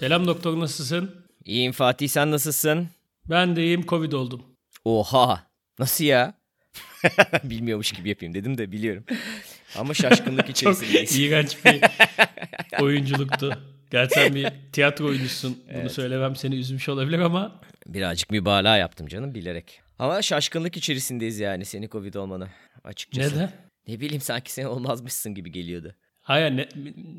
Selam doktor nasılsın? İyiyim Fatih sen nasılsın? Ben de iyiyim Covid oldum. Oha nasıl ya? Bilmiyormuş gibi yapayım dedim de biliyorum. Ama şaşkınlık Çok içerisindeyiz. iğrenç bir oyunculuktu. Gerçi sen bir tiyatro oyuncusun. Bunu söylemem seni üzmüş olabilir ama Birazcık mübalağa yaptım canım bilerek. Ama şaşkınlık içerisindeyiz yani seni Covid olmanı açıkçası. neden? Ne bileyim sanki sen olmazmışsın gibi geliyordu. Hayır ne-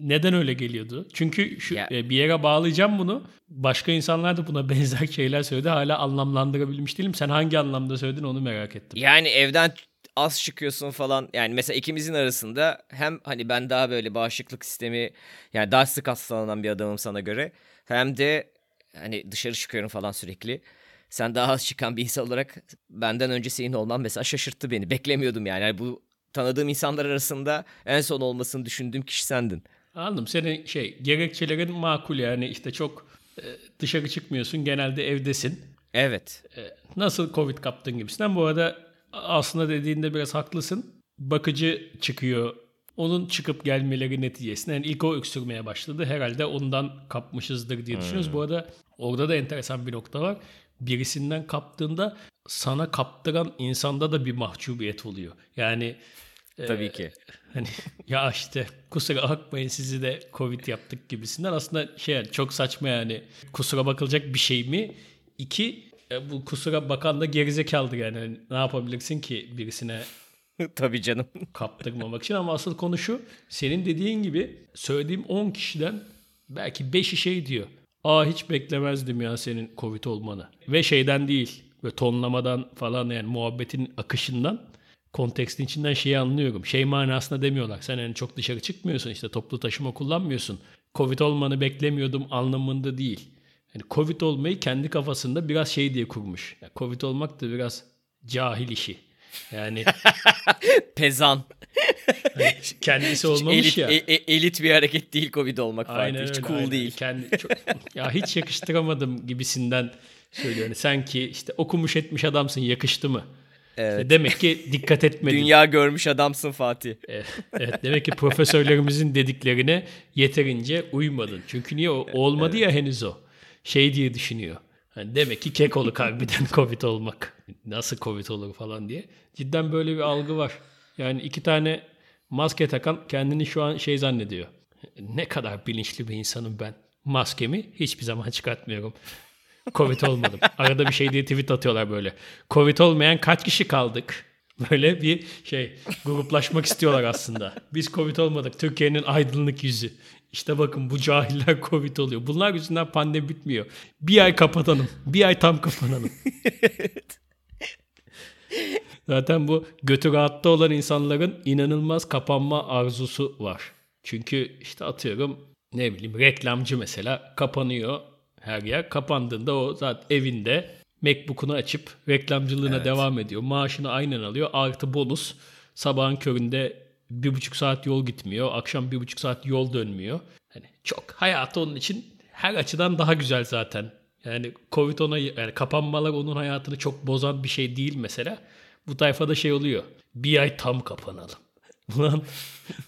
neden öyle geliyordu? Çünkü şu Ya- e, bir yere bağlayacağım bunu. Başka insanlar da buna benzer şeyler söyledi. Hala anlamlandırabilmiş değilim. Sen hangi anlamda söyledin onu merak ettim. Yani evden az çıkıyorsun falan. Yani mesela ikimizin arasında hem hani ben daha böyle bağışıklık sistemi yani daha sık hastalanan bir adamım sana göre. Hem de hani dışarı çıkıyorum falan sürekli. Sen daha az çıkan bir insan olarak benden önce senin olman mesela şaşırttı beni. Beklemiyordum yani. Yani bu tanıdığım insanlar arasında en son olmasını düşündüğüm kişi sendin. Anladım. Senin şey gerekçelerin makul yani işte çok e, dışarı çıkmıyorsun. Genelde evdesin. Evet. E, nasıl Covid kaptın gibisinden. Bu arada aslında dediğinde biraz haklısın. Bakıcı çıkıyor. Onun çıkıp gelmeleri neticesinde yani ilk o öksürmeye başladı. Herhalde ondan kapmışızdır diye düşünüyoruz. Bu arada orada da enteresan bir nokta var. Birisinden kaptığında sana kaptıran insanda da bir mahcubiyet oluyor. Yani Tabii ki. hani ya işte kusura bakmayın sizi de Covid yaptık gibisinden aslında şey yani çok saçma yani kusura bakılacak bir şey mi? İki e, bu kusura bakan da gerizekalıdır yani Hani ne yapabilirsin ki birisine Tabii canım. kaptırmamak için ama asıl konu şu senin dediğin gibi söylediğim 10 kişiden belki 5'i şey diyor. Aa hiç beklemezdim ya senin Covid olmanı. Ve şeyden değil ve tonlamadan falan yani muhabbetin akışından kontekstin içinden şeyi anlıyorum. Şey manasında demiyorlar. Sen yani çok dışarı çıkmıyorsun işte toplu taşıma kullanmıyorsun. Covid olmanı beklemiyordum anlamında değil. Yani Covid olmayı kendi kafasında biraz şey diye kurmuş. Yani Covid olmak da biraz cahil işi. Yani Pezan. kendisi olmamış elit, ya. e- e- elit bir hareket değil Covid olmak Aynen Fatih. Hiç öyle, cool aynen. değil. Kendi çok, ya hiç yakıştıramadım gibisinden söylüyor. Yani sen ki işte okumuş etmiş adamsın yakıştı mı? Evet. Demek ki dikkat etmedin. Dünya görmüş adamsın Fatih. Evet, evet, demek ki profesörlerimizin dediklerine yeterince uymadın. Çünkü niye o olmadı ya henüz o. Şey diye düşünüyor. Hani demek ki kekoluk harbiden Covid olmak. Nasıl Covid olur falan diye. Cidden böyle bir algı var. Yani iki tane maske takan kendini şu an şey zannediyor. Ne kadar bilinçli bir insanım ben. Maskemi hiçbir zaman çıkartmıyorum. Covid olmadım. Arada bir şey diye tweet atıyorlar böyle. Covid olmayan kaç kişi kaldık? Böyle bir şey gruplaşmak istiyorlar aslında. Biz Covid olmadık. Türkiye'nin aydınlık yüzü. İşte bakın bu cahiller Covid oluyor. Bunlar yüzünden pandemi bitmiyor. Bir ay kapatalım. Bir ay tam kapanalım. Zaten bu götü rahatta olan insanların inanılmaz kapanma arzusu var. Çünkü işte atıyorum ne bileyim reklamcı mesela kapanıyor her yer. Kapandığında o zaten evinde Macbook'unu açıp reklamcılığına devam ediyor. Maaşını aynen alıyor. Artı bonus sabahın köründe bir buçuk saat yol gitmiyor. Akşam bir buçuk saat yol dönmüyor. Hani çok hayatı onun için her açıdan daha güzel zaten. Yani Covid ona yani kapanmalar onun hayatını çok bozan bir şey değil mesela. Bu tayfada şey oluyor. Bir ay tam kapanalım. Ulan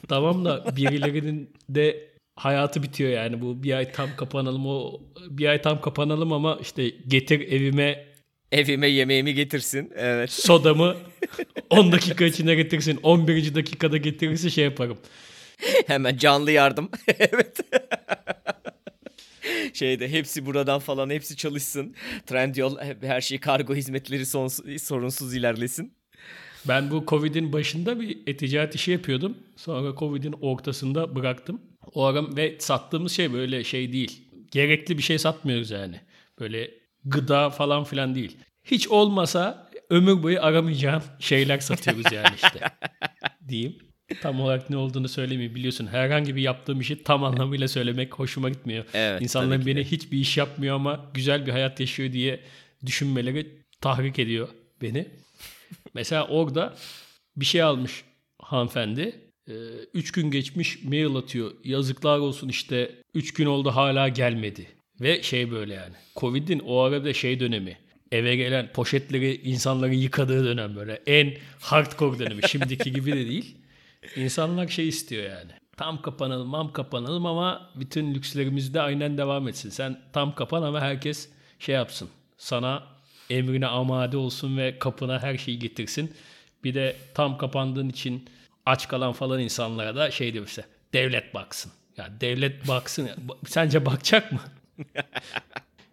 tamam da birilerinin de hayatı bitiyor yani bu bir ay tam kapanalım o bir ay tam kapanalım ama işte getir evime Evime yemeğimi getirsin. Evet. sodamı 10 dakika içinde getirsin 11. dakikada getirirse şey yaparım. Hemen canlı yardım. evet. Şeyde hepsi buradan falan hepsi çalışsın. Trendyol her şey kargo hizmetleri sonsuz, sorunsuz ilerlesin. Ben bu Covid'in başında bir e-ticaret işi yapıyordum. Sonra Covid'in ortasında bıraktım. O ara ve sattığımız şey böyle şey değil. Gerekli bir şey satmıyoruz yani. Böyle gıda falan filan değil. Hiç olmasa ömür boyu aramayacağın şeyler satıyoruz yani işte. diyeyim. Tam olarak ne olduğunu söylemeyeyim. Biliyorsun herhangi bir yaptığım işi tam anlamıyla söylemek hoşuma gitmiyor. Evet, İnsanların beni hiçbir iş yapmıyor ama güzel bir hayat yaşıyor diye düşünmeleri tahrik ediyor beni. Mesela orada bir şey almış hanımefendi. Ee, üç gün geçmiş mail atıyor. Yazıklar olsun işte üç gün oldu hala gelmedi. Ve şey böyle yani. Covid'in o arada şey dönemi. Eve gelen poşetleri insanların yıkadığı dönem böyle. En hardcore dönemi. Şimdiki gibi de değil. İnsanlar şey istiyor yani. tam kapanalım, mam kapanalım ama bütün lükslerimiz de aynen devam etsin. Sen tam kapan ama herkes şey yapsın. Sana emrine amade olsun ve kapına her şeyi getirsin. Bir de tam kapandığın için aç kalan falan insanlara da şey diyorsa devlet baksın. Ya devlet baksın. Sence bakacak mı?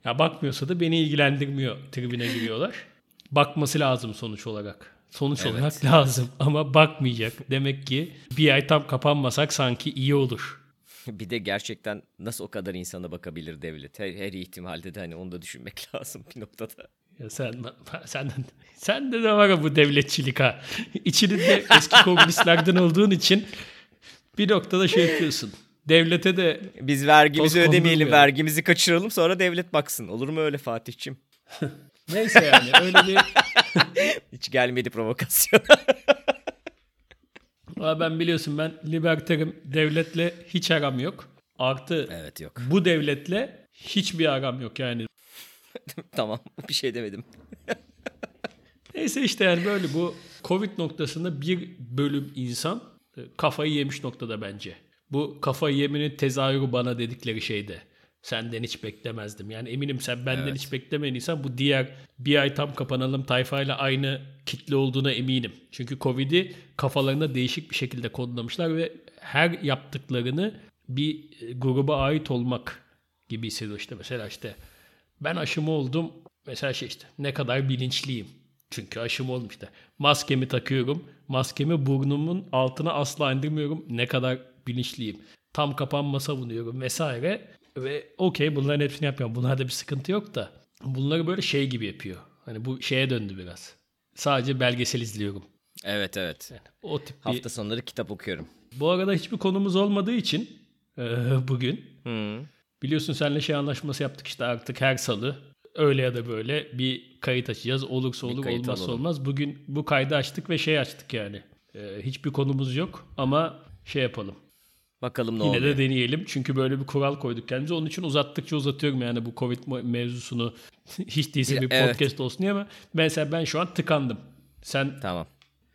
ya bakmıyorsa da beni ilgilendirmiyor tribüne giriyorlar. Bakması lazım sonuç olarak. Sonuç Evet. olarak lazım ama bakmayacak. Demek ki bir ay tam kapanmasak sanki iyi olur. Bir de gerçekten nasıl o kadar insana bakabilir devlet? Her, her ihtimalde de hani onu da düşünmek lazım bir noktada. Ya sen sen sende de var bu devletçilik ha. İçinde eski komünistlerden olduğun için bir noktada şey yapıyorsun. Devlete de Biz vergimizi ödemeyelim, kondurmuyor. vergimizi kaçıralım sonra devlet baksın. Olur mu öyle Fatihçim? neyse yani öyle bir Hiç gelmedi provokasyon. Ama ben biliyorsun ben liberterim devletle hiç aram yok. Artı evet yok. bu devletle hiçbir aram yok yani. tamam bir şey demedim. Neyse işte yani böyle bu Covid noktasında bir bölüm insan e, kafayı yemiş noktada bence. Bu kafayı yemenin tezahürü bana dedikleri şeyde. Senden hiç beklemezdim. Yani eminim sen benden Evet. hiç beklemediysen bu diğer bir ay tam kapanalım tayfayla aynı kitle olduğuna eminim. Çünkü Covid'i kafalarına değişik bir şekilde kodlamışlar ve her yaptıklarını bir gruba ait olmak gibi hissediyor işte. Mesela işte ben aşımı oldum. Mesela şey işte ne kadar bilinçliyim. Çünkü aşım oldum işte. Maskemi takıyorum. Maskemi burnumun altına asla indirmiyorum. Ne kadar bilinçliyim. Tam kapanma savunuyorum vesaire. Ve okey bunların hepsini yapıyorum. Bunlarda bir sıkıntı yok da. Bunları böyle şey gibi yapıyor. Hani bu şeye döndü biraz. Sadece belgesel izliyorum. Evet evet. Yani o tip bir... Hafta sonları kitap okuyorum. Bu arada hiçbir konumuz olmadığı için eee, bugün Hı. Biliyorsun seninle şey anlaşması yaptık işte artık her salı öyle ya da böyle bir kayıt açacağız. Olursa olur olmazsa alalım. olmaz. Bugün bu kaydı açtık ve şey açtık yani. Ee, hiçbir konumuz yok ama şey yapalım. Bakalım ne Yine oluyor. de deneyelim. Çünkü böyle bir kural koyduk kendimize. Onun için uzattıkça uzatıyorum yani bu Covid me- mevzusunu. Hiç değilse bir evet. podcast olsun diye ama mesela ben şu an tıkandım. Sen Tamam.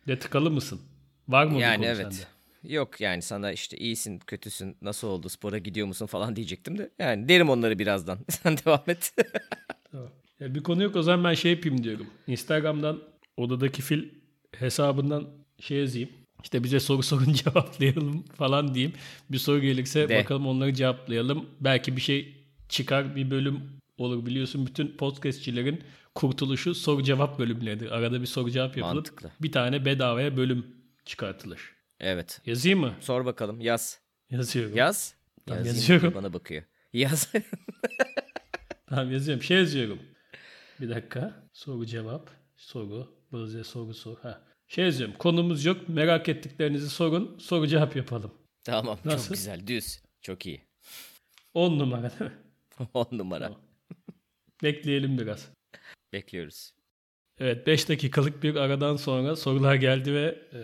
de tıkalı mısın? Var mı bir Yani konu evet. sende? Yok yani sana işte iyisin, kötüsün, nasıl oldu, spora gidiyor musun falan diyecektim de. Yani derim onları birazdan. Sen devam et. Tamam. Ya bir konu yok o zaman ben şey yapayım diyorum. Instagram'dan odadaki fil hesabından şey yazayım. İşte bize soru sorun cevaplayalım falan diyeyim. Bir soru gelirse De. bakalım onları cevaplayalım. Belki bir şey çıkar bir bölüm olur biliyorsun. Bütün podcastçilerin kurtuluşu soru cevap bölümleridir. Arada bir soru cevap yapılıp Mantıklı. bir tane bedavaya bölüm çıkartılır. Evet. Yazayım mı? Sor bakalım. Yaz. Yazıyorum. Yaz. Tamam, Yazayım yazıyorum. Bana bakıyor. Yaz. Tamam yazıyorum. Şey yazıyorum. Bir dakika. Soru cevap. Soru. Böyle soru soru. Ha. Şey yazıyorum. Konumuz yok. Merak ettiklerinizi sorun. Soru cevap yapalım. tamam. Nasıl? Çok güzel. Düz. Çok iyi. 10 numara değil mi? 10 numara. Tamam. Bekleyelim biraz. Bekliyoruz. Evet 5 dakikalık bir aradan sonra sorular geldi ve e,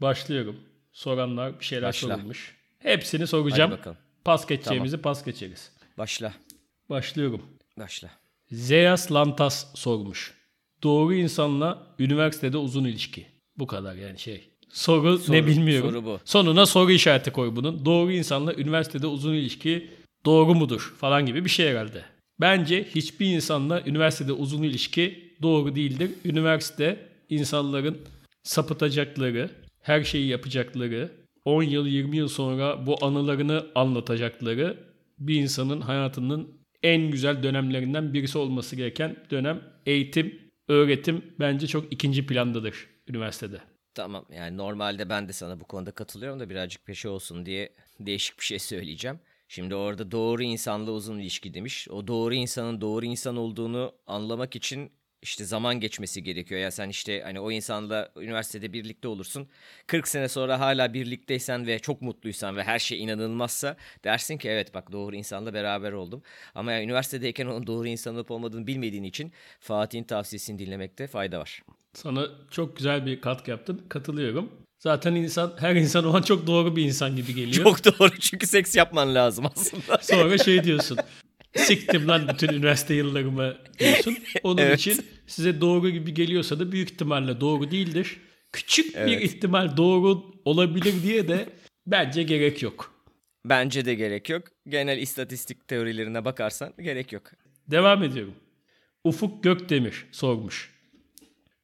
başlıyorum. Soranlar bir şeyler Başla. sorulmuş. Hepsini Hadi soracağım. bakalım. Pas geçeceğimizi pas geçeriz. Başla. Başlıyorum. Başla. Zeyas Lantas sormuş. Doğru insanla üniversitede uzun ilişki. Bu kadar yani şey. Soru, Soru- ne bilmiyorum. soru bu. Sonuna soru işareti koy bunun. Doğru insanla üniversitede uzun ilişki doğru mudur falan gibi bir şey herhalde. Bence hiçbir insanla üniversitede uzun ilişki doğru değildir. Üniversite insanların sapıtacakları, her şeyi yapacakları, 10 yıl 20 yıl sonra bu anılarını anlatacakları bir insanın hayatının en güzel dönemlerinden birisi olması gereken dönem eğitim, öğretim bence çok ikinci plandadır üniversitede. Tamam yani normalde ben de sana bu konuda katılıyorum da birazcık peşe olsun diye değişik bir şey söyleyeceğim. Şimdi orada doğru insanla uzun ilişki demiş. O doğru insanın doğru insan olduğunu anlamak için işte zaman geçmesi gerekiyor. Ya sen işte hani o insanla üniversitede birlikte olursun. 40 sene sonra hala birlikteysen ve çok mutluysan ve her şey inanılmazsa dersin ki evet bak doğru insanla beraber oldum. Ama yani üniversitedeyken onun doğru insan olup olmadığını bilmediğin için Fatih'in tavsiyesini dinlemekte fayda var. Sana çok güzel bir katkı yaptın. Katılıyorum. Zaten insan her insan o an çok doğru bir insan gibi geliyor. Çok doğru çünkü seks yapman lazım aslında. Sonra şey diyorsun. Siktim lan bütün üniversite yıllarımı diyorsun. Onun Evet. için size doğru gibi geliyorsa da büyük ihtimalle doğru değildir. Küçük bir Evet. ihtimal doğru olabilir diye de Bence gerek yok. Bence de gerek yok. Genel istatistik teorilerine bakarsan gerek yok. Devam ediyorum. Ufuk Gökdemir sormuş.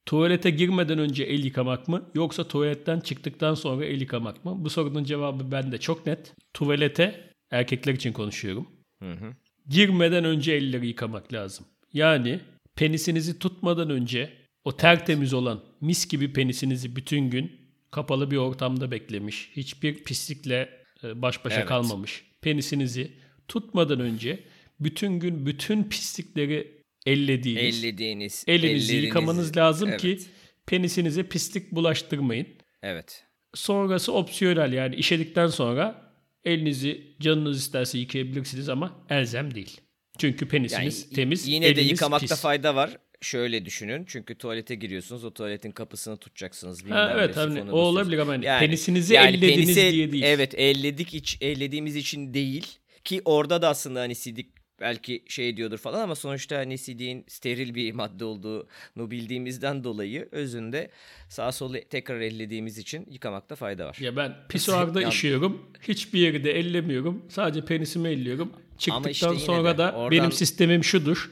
Tuvalete girmeden önce el yıkamak mı yoksa tuvaletten çıktıktan sonra el yıkamak mı? Bu sorunun cevabı bende çok net. Tuvalete erkekler için konuşuyorum. Hı hı. Girmeden önce elleri yıkamak lazım. Yani penisinizi tutmadan önce o tertemiz olan mis gibi penisinizi bütün gün kapalı bir ortamda beklemiş. Hiçbir pislikle e, baş başa Evet. kalmamış. Penisinizi tutmadan önce bütün gün bütün pislikleri ellediğiniz, Ellediğiniz, elinizi ellerinizi- yıkamanız lazım evet. ki penisinize pislik bulaştırmayın. Evet. Sonrası opsiyonel yani işedikten sonra elinizi canınız isterse yıkayabilirsiniz ama elzem değil. Çünkü penisiniz Yani temiz, Yine de yıkamakta pis. fayda var. Şöyle düşünün. Çünkü tuvalete giriyorsunuz. O tuvaletin kapısını tutacaksınız. bilmem Ha, evet hani o olabilir ama hani penisinizi yani ellediniz penisi- diye değil. Evet elledik iç, ellediğimiz için değil. Ki orada da aslında hani sidik belki şey diyordur falan ama sonuçta hani sidiğin steril bir madde olduğunu bildiğimizden dolayı özünde sağa sola tekrar ellediğimiz için yıkamakta fayda var. Ya ben pisuarda işiyorum. Hiçbir yeri de ellemiyorum. Sadece penisimi elliyorum. Çıktıktan işte sonra de da oradan- benim sistemim şudur.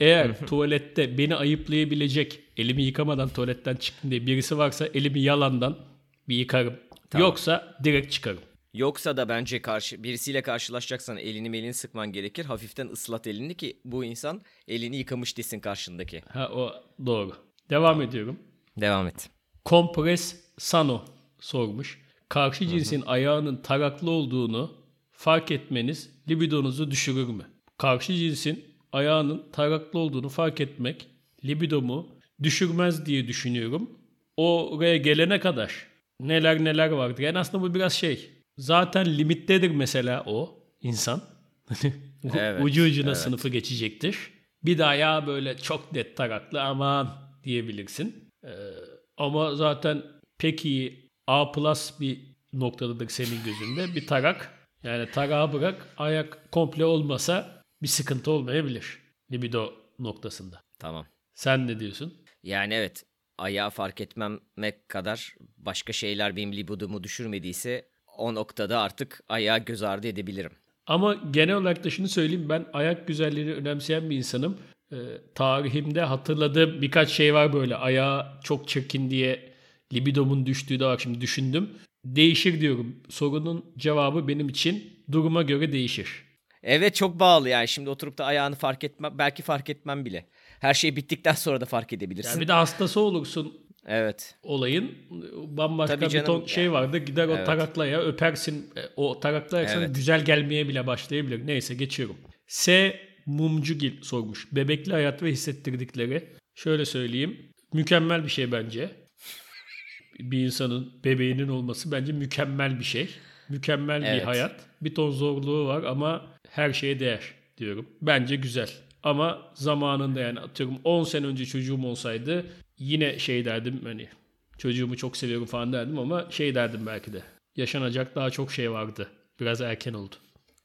Eğer tuvalette beni ayıplayabilecek elimi yıkamadan tuvaletten çıktım diye birisi varsa elimi yalandan bir yıkarım. Tamam. Yoksa direkt çıkarım. Yoksa da bence karşı birisiyle karşılaşacaksan elini melini sıkman gerekir. Hafiften ıslat elini ki bu insan elini yıkamış desin karşındaki. Ha o doğru. Devam ediyorum. Devam et. Kompres Sano sormuş. Karşı cinsin ayağının taraklı olduğunu fark etmeniz libidonuzu düşürür mü? Karşı cinsin ayağının taraklı olduğunu fark etmek libidomu düşürmez diye düşünüyorum. Oraya gelene kadar neler neler vardır. Yani aslında bu biraz şey. Zaten limittedir mesela o insan. Evet, Ucu ucuna evet. sınıfı geçecektir. Bir de ayağı böyle çok net taraklı aman diyebilirsin. Ee, ama zaten pek iyi A plus bir noktadadır senin gözünde. Bir tarak. Yani tarağı bırak ayak komple olmasa bir sıkıntı olmayabilir. Libido noktasında. Tamam. Sen ne diyorsun? Yani evet ayağı fark etmemek kadar başka şeyler benim libidomu düşürmediyse o noktada artık ayağı göz ardı edebilirim. Ama genel olarak da şunu söyleyeyim ben ayak güzelliğini önemseyen bir insanım. Ee, tarihimde hatırladığım birkaç şey var böyle ayağı çok çirkin diye libidomun düştüğü de var şimdi düşündüm. Değişir diyorum. Sorunun cevabı benim için duruma göre değişir. Evet çok bağlı yani şimdi oturup da ayağını fark etmem belki fark etmem bile. Her şey bittikten sonra da fark edebilirsin. Yani bir de hastası olursun Evet. olayın bambaşka Tabii bir ton şey vardı. Gider o Evet. taraklaya öpersin. E, O taraklaya sana Evet. güzel gelmeye bile başlayabilir. Neyse geçiyorum. S. Mumcugil sormuş. Bebekli hayat ve hissettirdikleri. Şöyle söyleyeyim. Mükemmel bir şey bence. Bir insanın bebeğinin olması bence mükemmel bir şey. Mükemmel bir Evet. hayat. Bir ton zorluğu var ama her şeye değer diyorum. Bence güzel. Ama zamanında yani atıyorum 10 sene önce çocuğum olsaydı yine şey derdim hani çocuğumu çok seviyorum falan derdim ama şey derdim belki de. Yaşanacak daha çok şey vardı. Biraz erken oldu.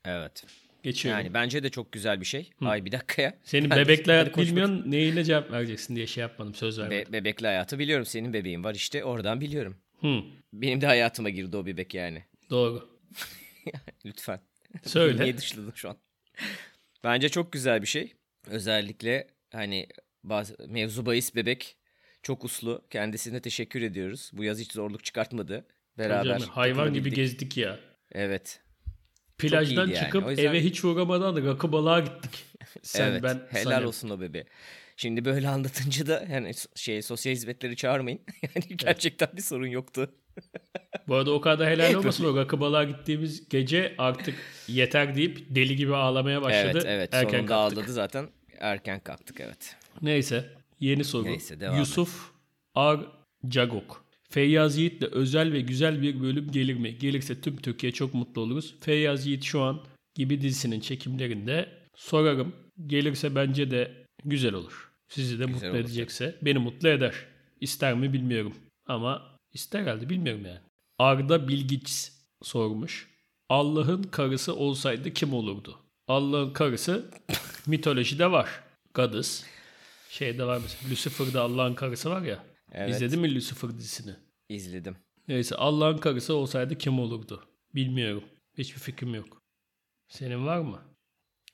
Evet. Geçiyorum. Yani bence de çok güzel bir şey. Ay bir dakika ya. Senin Ben de- bebekle ben de hayat konuşmak- bilmiyorsun neyine cevap vereceksin diye şey yapmadım söz vermedim. Be- bebekli hayatı biliyorum. Senin bebeğin var işte oradan biliyorum. Hı, Benim de hayatıma girdi o bebek yani. doğru. Lütfen. Söyle. Niye dışladın şu an? Bence çok güzel bir şey. Özellikle hani bazı mevzu bahis bebek çok uslu. Kendisine teşekkür ediyoruz. Bu yaz hiç zorluk çıkartmadı. Beraber. Hocam, hayvan gibi gezdik ya. Evet. Plajdan yani. çıkıp O yüzden- eve hiç uğramadan rakı balığa gittik. Sen evet. ben Helal Sanem. olsun o bebe. Şimdi böyle anlatınca da yani şey sosyal hizmetleri çağırmayın. yani gerçekten bir sorun yoktu. Bu arada o kadar helal olmasın o rakı balığa gittiğimiz gece artık yeter deyip deli gibi ağlamaya başladı. Evet evet Erken sonunda kalktık. ağladı zaten. Erken kalktık evet. Neyse yeni soru. Neyse, devam Yusuf Ar Cagok. Feyyaz Yiğit'le özel ve güzel bir bölüm gelir mi? Gelirse tüm Türkiye çok mutlu oluruz. Feyyaz Yiğit şu an gibi dizisinin çekimlerinde sorarım. Gelirse bence de güzel olur. Sizi de mutlu olur. edecekse beni mutlu eder. İster mi bilmiyorum. Ama ister herhalde bilmiyorum yani. Arda Bilgiç sormuş. Allah'ın karısı olsaydı kim olurdu? Allah'ın karısı mitolojide var. Goddess. Şeyde var mesela. Lucifer'da Allah'ın karısı var ya. Evet. İzledin mi Lucifer dizisini? İzledim. Neyse Allah'ın karısı olsaydı kim olurdu? Bilmiyorum. Hiçbir fikrim yok. Senin var mı?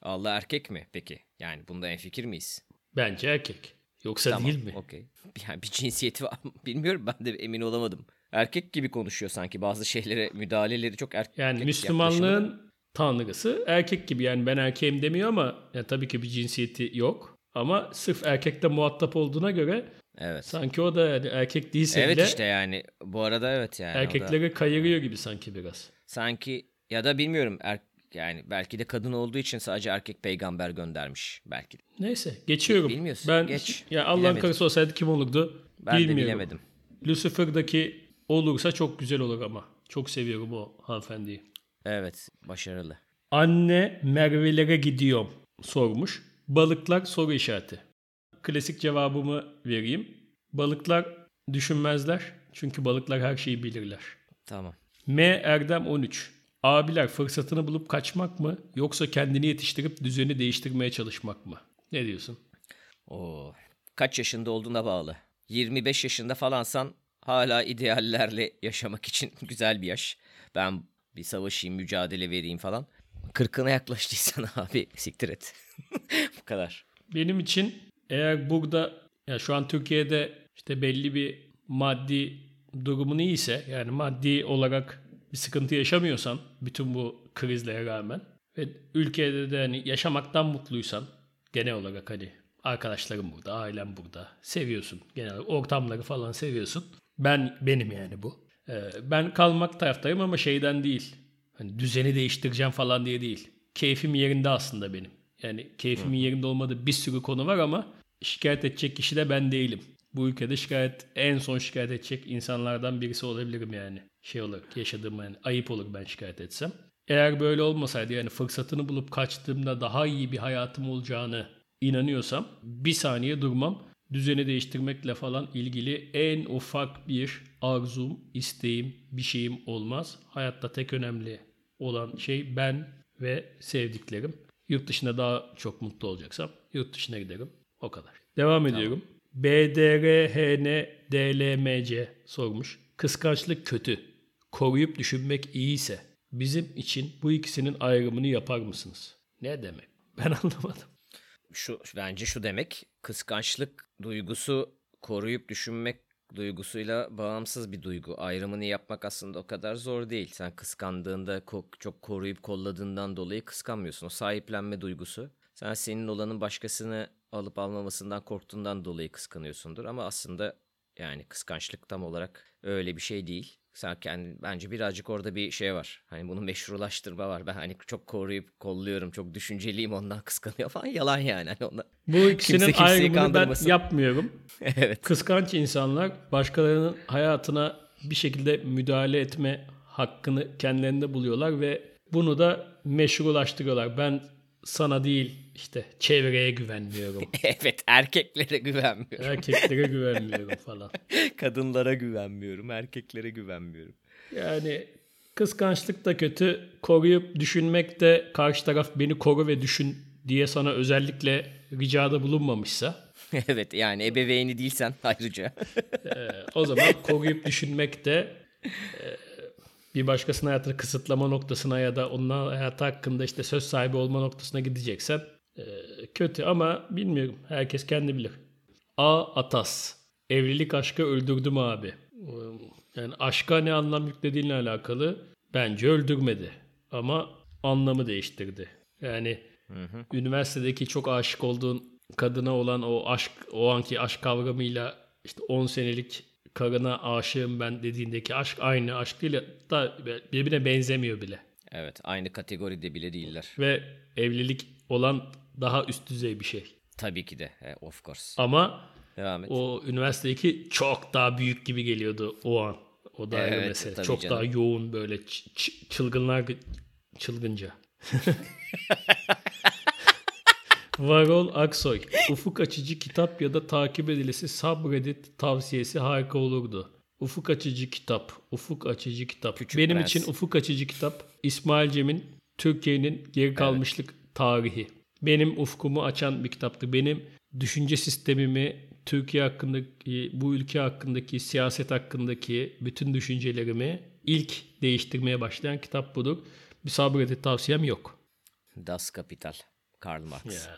Allah erkek mi peki? Yani bunda en fikir miyiz? Bence erkek. Yoksa Tamam, değil mi? Okey. Yani bir cinsiyeti var mı? Bilmiyorum ben de emin olamadım. Erkek gibi konuşuyor sanki bazı şeylere müdahaleleri çok erkek Yani yaklaşımı. Tanrısı erkek gibi. Yani ben erkeğim demiyor ama yani tabii ki bir cinsiyeti yok. Ama sırf erkekle muhatap olduğuna göre Evet. sanki o da yani erkek değilse Evet bile işte yani bu arada evet yani. o da erkekleri kayırıyor gibi sanki biraz. sanki ya da bilmiyorum er, yani belki de kadın olduğu için sadece erkek peygamber göndermiş belki. Neyse geçiyorum. Bilmiyorsun, Ben geç. ya Allah'ın karısı olsaydı kim olurdu? Ben Bilmiyorum. de bilemedim. Lucifer'daki olursa çok güzel olur ama. Çok seviyorum o hanımefendiyi. Evet başarılı. Anne Merve'lere gidiyorum sormuş. Balıklar soru işareti. Klasik cevabımı vereyim. Balıklar düşünmezler. Çünkü balıklar her şeyi bilirler. Tamam. M Erdem 13. Abiler fırsatını bulup kaçmak mı yoksa kendini yetiştirip düzeni değiştirmeye çalışmak mı? Ne diyorsun? Oo. Kaç yaşında olduğuna bağlı. 25 yaşında falansan hala ideallerle yaşamak için güzel bir yaş. Ben bir savaşayım, mücadele vereyim falan. Kırkına yaklaştıysan abi siktir et. Bu kadar. Benim için eğer burada ya şu an Türkiye'de işte belli bir maddi durumun iyiyse yani maddi olarak bir sıkıntı yaşamıyorsan bütün bu krizlere rağmen ve ülkede de hani yaşamaktan mutluysan genel olarak hani arkadaşlarım burada, ailem burada, seviyorsun genel olarak ortamları falan seviyorsun. Ben benim yani bu. Ee, ben kalmak taraftayım ama şeyden değil. Hani düzeni değiştireceğim falan diye değil. Keyfim yerinde aslında benim. Yani keyfimin yerinde olmadığı bir sürü konu var ama şikayet edecek kişi de ben değilim. Bu ülkede şikayet en son şikayet edecek insanlardan birisi olabilirim yani. Şey olarak yaşadığım yani ayıp olur ben şikayet etsem. Eğer böyle olmasaydı yani fırsatını bulup kaçtığımda daha iyi bir hayatım olacağını inanıyorsam bir saniye durmam. Düzeni değiştirmekle falan ilgili en ufak bir arzum, isteğim, bir şeyim olmaz. Hayatta tek önemli olan şey ben ve sevdiklerim. Yurt dışında daha çok mutlu olacaksam yurt dışına giderim. O kadar. Devam ediyorum. BDRHNDLMC sormuş. Kıskançlık kötü. Koruyup düşünmek iyiyse bizim için bu ikisinin ayrımını yapar mısınız? Ne demek? Ben anlamadım. Şu bence şu demek kıskançlık duygusu koruyup düşünmek duygusuyla bağımsız bir duygu. Ayrımını yapmak aslında o kadar zor değil. Sen kıskandığında çok koruyup kolladığından dolayı kıskanmıyorsun. O sahiplenme duygusu. Sen senin olanın başkasını alıp almamasından korktuğundan dolayı kıskanıyorsundur ama aslında yani kıskançlık tam olarak öyle bir şey değil. Kendi bence birazcık orada bir şey var. Hani bunu meşrulaştırma var. Ben hani çok koruyup kolluyorum, çok düşünceliyim ondan kıskanıyor falan. Yalan yani. Hani ona... Bu ikisinin Kimse ayrımını ben yapmıyorum. evet. Kıskanç insanlar başkalarının hayatına bir şekilde müdahale etme hakkını kendilerinde buluyorlar ve bunu da meşrulaştırıyorlar. Ben sana değil işte çevreye güvenmiyorum. evet erkeklere güvenmiyorum. Erkeklere güvenmiyorum falan. Kadınlara güvenmiyorum. Erkeklere güvenmiyorum. Yani kıskançlık da kötü. Koruyup düşünmek de karşı taraf beni koru ve düşün diye sana özellikle ricada bulunmamışsa evet yani ebeveyni değilsen ayrıca. e, o zaman koruyup düşünmek de e, bir başkasının hayatını kısıtlama noktasına ya da onun hayatı hakkında işte söz sahibi olma noktasına gideceksen e, kötü ama bilmiyorum. Herkes kendi bilir. A. Atas. Evlilik aşkı öldürdü mü abi? Yani aşka ne anlam yüklediğinle alakalı bence öldürmedi. Ama anlamı değiştirdi. Yani üniversitedeki çok aşık olduğun kadına olan o aşk, o anki aşk kavramıyla işte 10 senelik karına aşığım ben dediğindeki aşk aynı aşk değil da birbirine benzemiyor bile. evet aynı kategoride bile değiller. Ve evlilik olan daha üst düzey bir şey. Tabii ki de. e, of course. Ama Devam et. o üniversitedeki çok daha büyük gibi geliyordu o an. O da Evet, mesele. Çok canım. daha yoğun böyle çılgınlar gı- çılgınca. Varol Aksoy. Ufuk açıcı kitap ya da takip edilisi subreddit tavsiyesi harika olurdu. Ufuk açıcı kitap. Ufuk açıcı kitap. Küçük Benim Prens. için ufuk açıcı kitap İsmail Cem'in Türkiye'nin geri kalmışlık tarihi. Benim ufkumu açan bir kitaptı. Benim düşünce sistemimi, Türkiye hakkındaki, bu ülke hakkındaki, siyaset hakkındaki bütün düşüncelerimi ilk değiştirmeye başlayan kitap budur. Bir sabredit tavsiyem yok. Das Kapital. Karl Marx. Ya.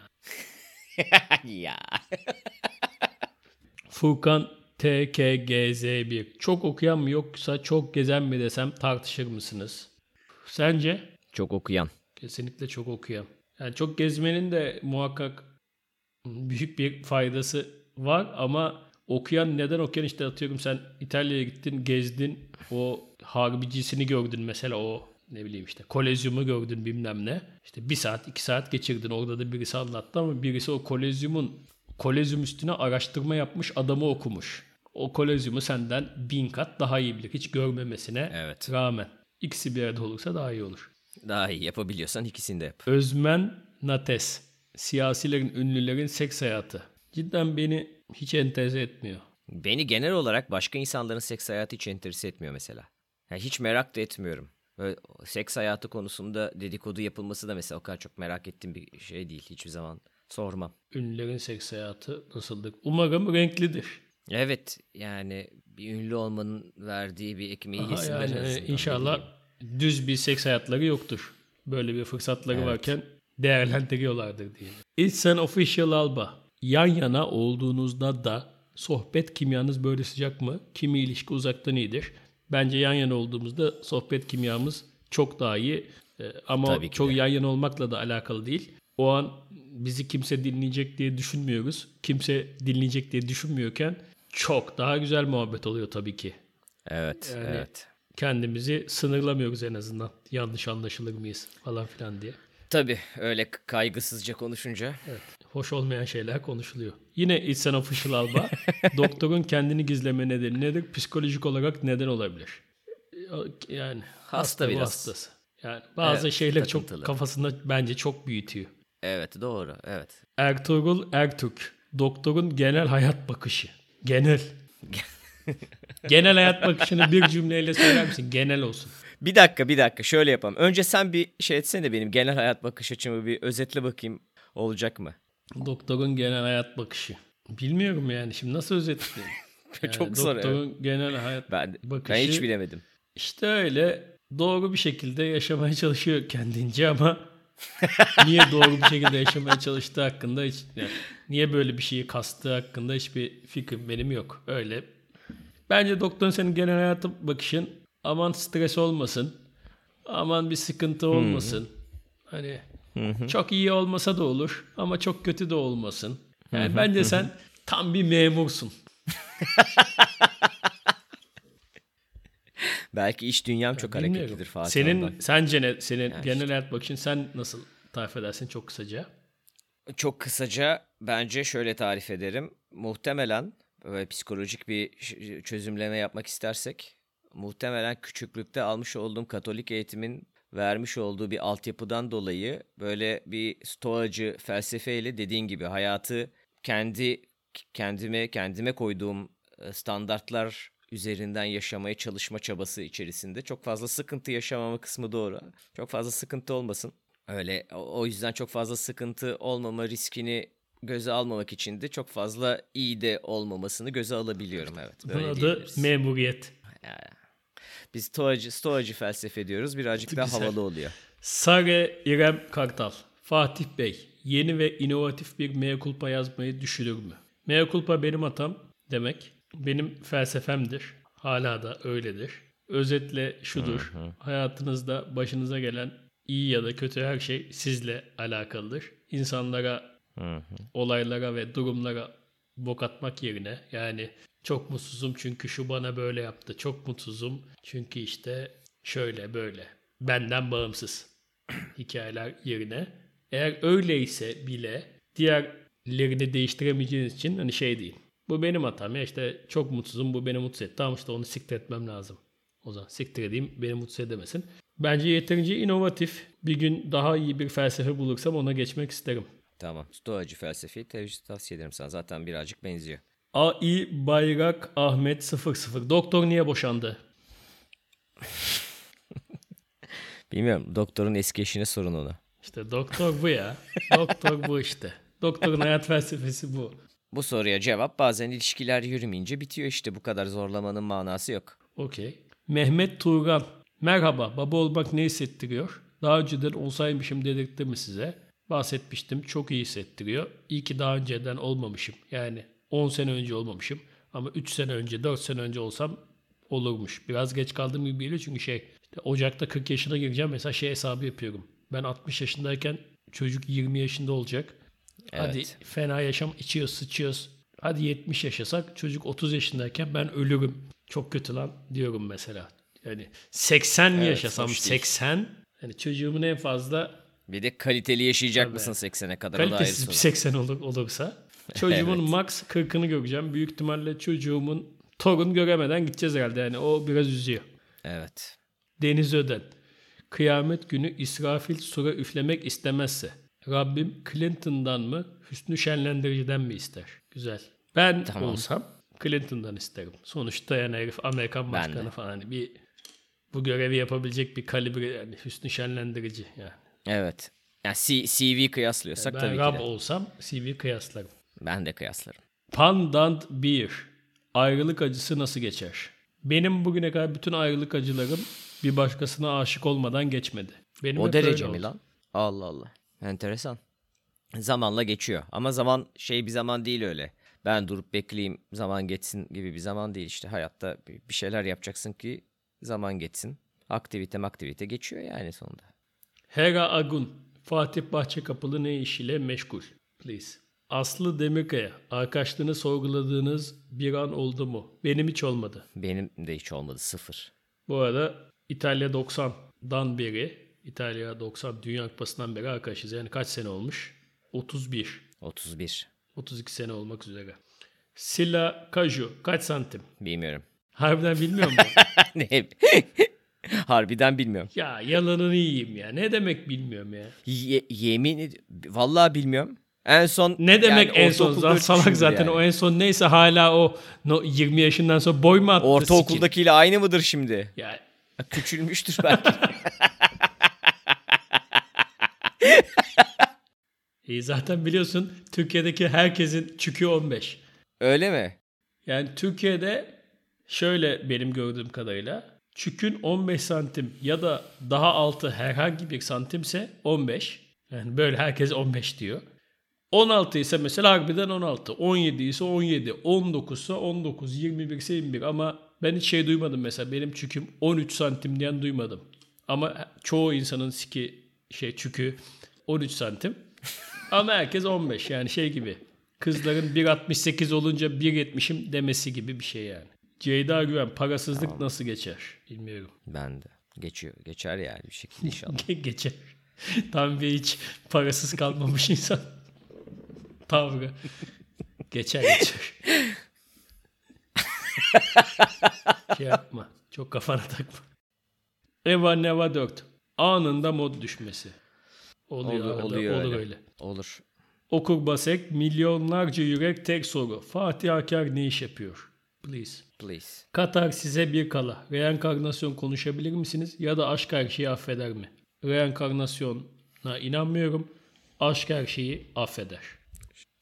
ya. Furkan TKGZ1. Çok okuyan mı yoksa çok gezen mi desem tartışır mısınız? Sence? Çok okuyan. Kesinlikle çok okuyan. Yani çok gezmenin de muhakkak büyük bir faydası var ama okuyan neden okuyan işte atıyorum sen İtalya'ya gittin gezdin o harbicisini gördün mesela o ne bileyim işte kolezyumu gördün bilmem ne. İşte bir saat iki saat geçirdin orada da birisi anlattı ama birisi o kolezyumun kolezyum üstüne araştırma yapmış adamı okumuş. O kolezyumu senden bin kat daha iyi bilir hiç görmemesine Evet. rağmen. İkisi bir arada olursa daha iyi olur. Daha iyi yapabiliyorsan ikisini de yap. Özmen Nates. Siyasilerin, ünlülerin seks hayatı. Cidden beni hiç enterese etmiyor. Beni genel olarak başka insanların seks hayatı hiç enterese etmiyor mesela. Yani hiç merak da etmiyorum. Böyle seks hayatı konusunda dedikodu yapılması da mesela o kadar çok merak ettiğim bir şey değil. Hiçbir zaman sormam. Ünlülerin seks hayatı nasıldır? Umarım renklidir. Evet yani bir ünlü olmanın verdiği bir ekmeği Aha, yesinler. yani inşallah düz bir seks hayatları yoktur. Böyle bir fırsatları varken değerlendiriyorlardır diye. It's an official alba. Yan yana olduğunuzda da sohbet kimyanız böyle sıcak mı? Kimi ilişki uzaktan iyidir. Bence yan yana olduğumuzda sohbet kimyamız çok daha iyi. Ee, ama Tabii çok de. yan yana olmakla da alakalı değil. O an bizi kimse dinleyecek diye düşünmüyoruz. Kimse dinleyecek diye düşünmüyorken çok daha güzel muhabbet oluyor tabii ki Evet, Yani- evet. kendimizi sınırlamıyoruz en azından. Yanlış anlaşılır mıyız falan filan diye. Tabii öyle kaygısızca konuşunca. Evet. Hoş olmayan şeyler konuşuluyor. Yine It's an Official Alba. Doktorun kendini gizleme nedeni nedir? Psikolojik olarak neden olabilir? Yani hasta, biraz. hastası. Yani bazı Evet, şeyler takıntılı. çok kafasında bence çok büyütüyor. Evet doğru evet. Ertuğrul Ertürk. Doktorun genel hayat bakışı. Genel. genel hayat bakışını bir cümleyle söyler misin? Genel olsun. Bir dakika bir dakika şöyle yapalım. Önce sen bir şey etsene benim genel hayat bakış açımı bir özetle bakayım olacak mı? Doktorun genel hayat bakışı. Bilmiyorum yani şimdi nasıl özetleyeyim? Yani Çok zor, Doktorun genel hayat Ben, bakışı. ben hiç bilemedim. İşte öyle doğru bir şekilde yaşamaya çalışıyor kendince ama niye doğru bir şekilde yaşamaya çalıştığı hakkında hiç yani niye böyle bir şeyi kastığı hakkında hiçbir fikrim benim yok. Öyle. Bence doktorun senin genel hayata bakışın aman stres olmasın. Aman bir sıkıntı olmasın. Hani çok iyi olmasa da olur ama çok kötü de olmasın. Yani bence sen tam bir memursun. Belki iş dünyam çok Bilmiyorum. hareketlidir Fatih. Senin ondan. sence ne? Senin genel hayat bakışın sen nasıl tarif edersin çok kısaca? Çok kısaca bence şöyle tarif ederim. Muhtemelen böyle psikolojik bir çözümleme yapmak istersek muhtemelen küçüklükte almış olduğum Katolik eğitimin vermiş olduğu bir altyapıdan dolayı böyle bir stoacı felsefeyle dediğin gibi hayatı kendi kendime kendime koyduğum e, standartlar üzerinden yaşamaya çalışma çabası içerisinde çok fazla sıkıntı yaşamama kısmı doğru. Çok fazla sıkıntı olmasın. Öyle o yüzden çok fazla sıkıntı olmama riskini göze almamak için de çok fazla iyi de olmamasını göze alabiliyorum evet. Böyle adı diyebiliriz. memuriyet. Biz stoacı, stoacı felsefe diyoruz. Birazcık daha Güzel. havalı oluyor. Sare İrem Kartal. Fatih Bey, yeni ve inovatif bir mea culpa yazmayı düşünür mü? Mea culpa benim hatam demek. Benim felsefemdir. Hala da öyledir. Özetle şudur. Hayatınızda başınıza gelen iyi ya da kötü her şey sizle alakalıdır. İnsanlara, olaylara ve durumlara bok atmak yerine yani çok mutsuzum çünkü şu bana böyle yaptı. Çok mutsuzum çünkü işte şöyle böyle. Benden bağımsız hikayeler yerine. Eğer öyleyse bile diğerlerini değiştiremeyeceğiniz için hani şey değil. Bu benim hatam ya işte çok mutsuzum bu beni mutsuz etti. Tamam işte onu siktir etmem lazım. O zaman siktir edeyim beni mutsuz edemesin. Bence yeterince inovatif. Bir gün daha iyi bir felsefe bulursam ona geçmek isterim. Tamam. Stoacı felsefeyi tavsiye ederim sana. Zaten birazcık benziyor. AI Bayrak Ahmet 00. Doktor niye boşandı? Bilmiyorum. Doktorun eski eşine sorun onu. İşte doktor bu ya. doktor bu işte. Doktorun hayat felsefesi bu. Bu soruya cevap bazen ilişkiler yürümeyince bitiyor işte. Bu kadar zorlamanın manası yok. Okey. Mehmet Tuğran. Merhaba, baba olmak ne hissettiriyor? Daha önceden olsaymışım dedirtti mi size? Bahsetmiştim, çok iyi hissettiriyor. İyi ki daha önceden olmamışım. Yani 10 sene önce olmamışım. Ama 3 sene önce, 4 sene önce olsam olurmuş. Biraz geç kaldım gibi geliyor çünkü şey, işte Ocak'ta 40 yaşına gireceğim. Mesela şey hesabı yapıyorum. Ben 60 yaşındayken çocuk 20 yaşında olacak. Hadi Evet. fena yaşam içiyoruz, sıçıyoruz. Hadi 70 yaşasak çocuk 30 yaşındayken ben ölürüm. Çok kötü lan diyorum mesela. Yani 80 Evet, yaşasam hoş değil. 80 hani çocuğumun en fazla Bir de kaliteli yaşayacak Tabii. mısın 80'e kadar? Kalitesiz bir soru. 80 olur, olursa. Çocuğumun Evet. max 40'ını göreceğim. Büyük ihtimalle çocuğumun torun göremeden gideceğiz herhalde. Yani o biraz üzüyor. Evet. Deniz Öden. Kıyamet günü İsrafil sura üflemek istemezse Rabbim Clinton'dan mı Hüsnü Şenlendirici'den mi ister? Güzel. Ben Tamam. olsam Clinton'dan isterim. Sonuçta yani herif Amerikan başkanı falan. Hani bir bu görevi yapabilecek bir kalibre yani Hüsnü Şenlendirici yani. Evet. Yani C- CV kıyaslıyorsak Ben tabii Rab ki de. olsam CV kıyaslarım. Ben de kıyaslarım. Pandant Beer. Ayrılık acısı nasıl geçer? Benim bugüne kadar bütün ayrılık acılarım bir başkasına aşık olmadan geçmedi. Benim O derece mi lan? Allah Allah. Enteresan. Zamanla geçiyor. Ama zaman şey bir zaman değil öyle. Ben durup bekleyeyim zaman geçsin gibi bir zaman değil işte. Hayatta bir şeyler yapacaksın ki zaman geçsin. Aktivite aktivite geçiyor yani sonunda. Hera Agun. Fatih Bahçekapılı ne iş ile meşgul? Please. Aslı Demirkaya. Arkadaşlığını sorguladığınız bir an oldu mu? Benim hiç olmadı. Benim de hiç olmadı sıfır. Bu arada İtalya 90'dan beri İtalya 90 Dünya Kupası'ndan beri arkadaşız. Yani kaç sene olmuş? 31. 31. 32 sene olmak üzere. Silla Kaju. Kaç santim? Bilmiyorum. Harbiden bilmiyor musun? ne? Harbiden bilmiyorum. ya yalanını yiyeyim ya. Ne demek bilmiyorum ya. Ye- yemin ed- Vallahi bilmiyorum. En son Ne demek yani en son? Zaten salak zaten yani. o en son neyse hala o no, 20 yaşından sonra boy mu attı? Ortaokuldakiyle aynı mıdır şimdi? Ya Küçülmüştür belki. iyi zaten biliyorsun Türkiye'deki herkesin çükü 15. Öyle mi? Yani Türkiye'de şöyle benim gördüğüm kadarıyla çükün 15 santim ya da daha altı herhangi bir santimse 15. Yani böyle herkes 15 diyor. 16 ise mesela harbiden 16. 17 ise 17. 19 ise 19. 21 ise 21. Ama ben hiç şey duymadım mesela. Benim çüküm 13 santim diyen duymadım. Ama çoğu insanın siki şey çükü 13 santim. Ama herkes 15 yani şey gibi. Kızların 1.68 olunca 1.70'im demesi gibi bir şey yani. Ceyda Güven parasızlık nasıl geçer? Bilmiyorum. Ben de. Geçiyor. Geçer yani bir şekilde inşallah. geçer. Tam bir hiç parasız kalmamış insan. Tavrı. Geçer geçer. şey yapma. Çok kafana takma. Eva Neva 4. Anında mod düşmesi. Oluyor, arada, oluyor olur öyle. öyle. Olur. Okur Basek milyonlarca yürek tek soru. Fatih Aker ne iş yapıyor? Please. Please. Katar size bir kala. Reenkarnasyon konuşabilir misiniz? Ya da aşk her şeyi affeder mi? Reenkarnasyona inanmıyorum. Aşk her şeyi affeder.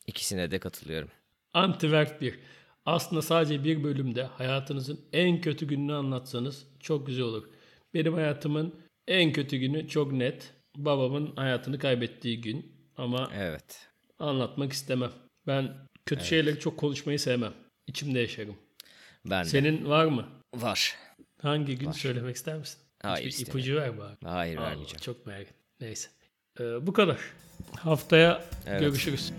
İkisine de katılıyorum. Antiverk 1. Aslında sadece bir bölümde hayatınızın en kötü gününü anlatsanız çok güzel olur. Benim hayatımın en kötü günü çok net. Babamın hayatını kaybettiği gün. Ama Evet. anlatmak istemem. Ben kötü şeyleri çok konuşmayı sevmem. İçimde yaşarım. Ben de. Senin var mı? Var. Hangi gün söylemek ister misin? Hayır, Hiçbir ipucu ver bari. Hayır Allah, vermeyeceğim. çok merak ettim. Neyse. Ee, bu kadar. Haftaya Evet. görüşürüz.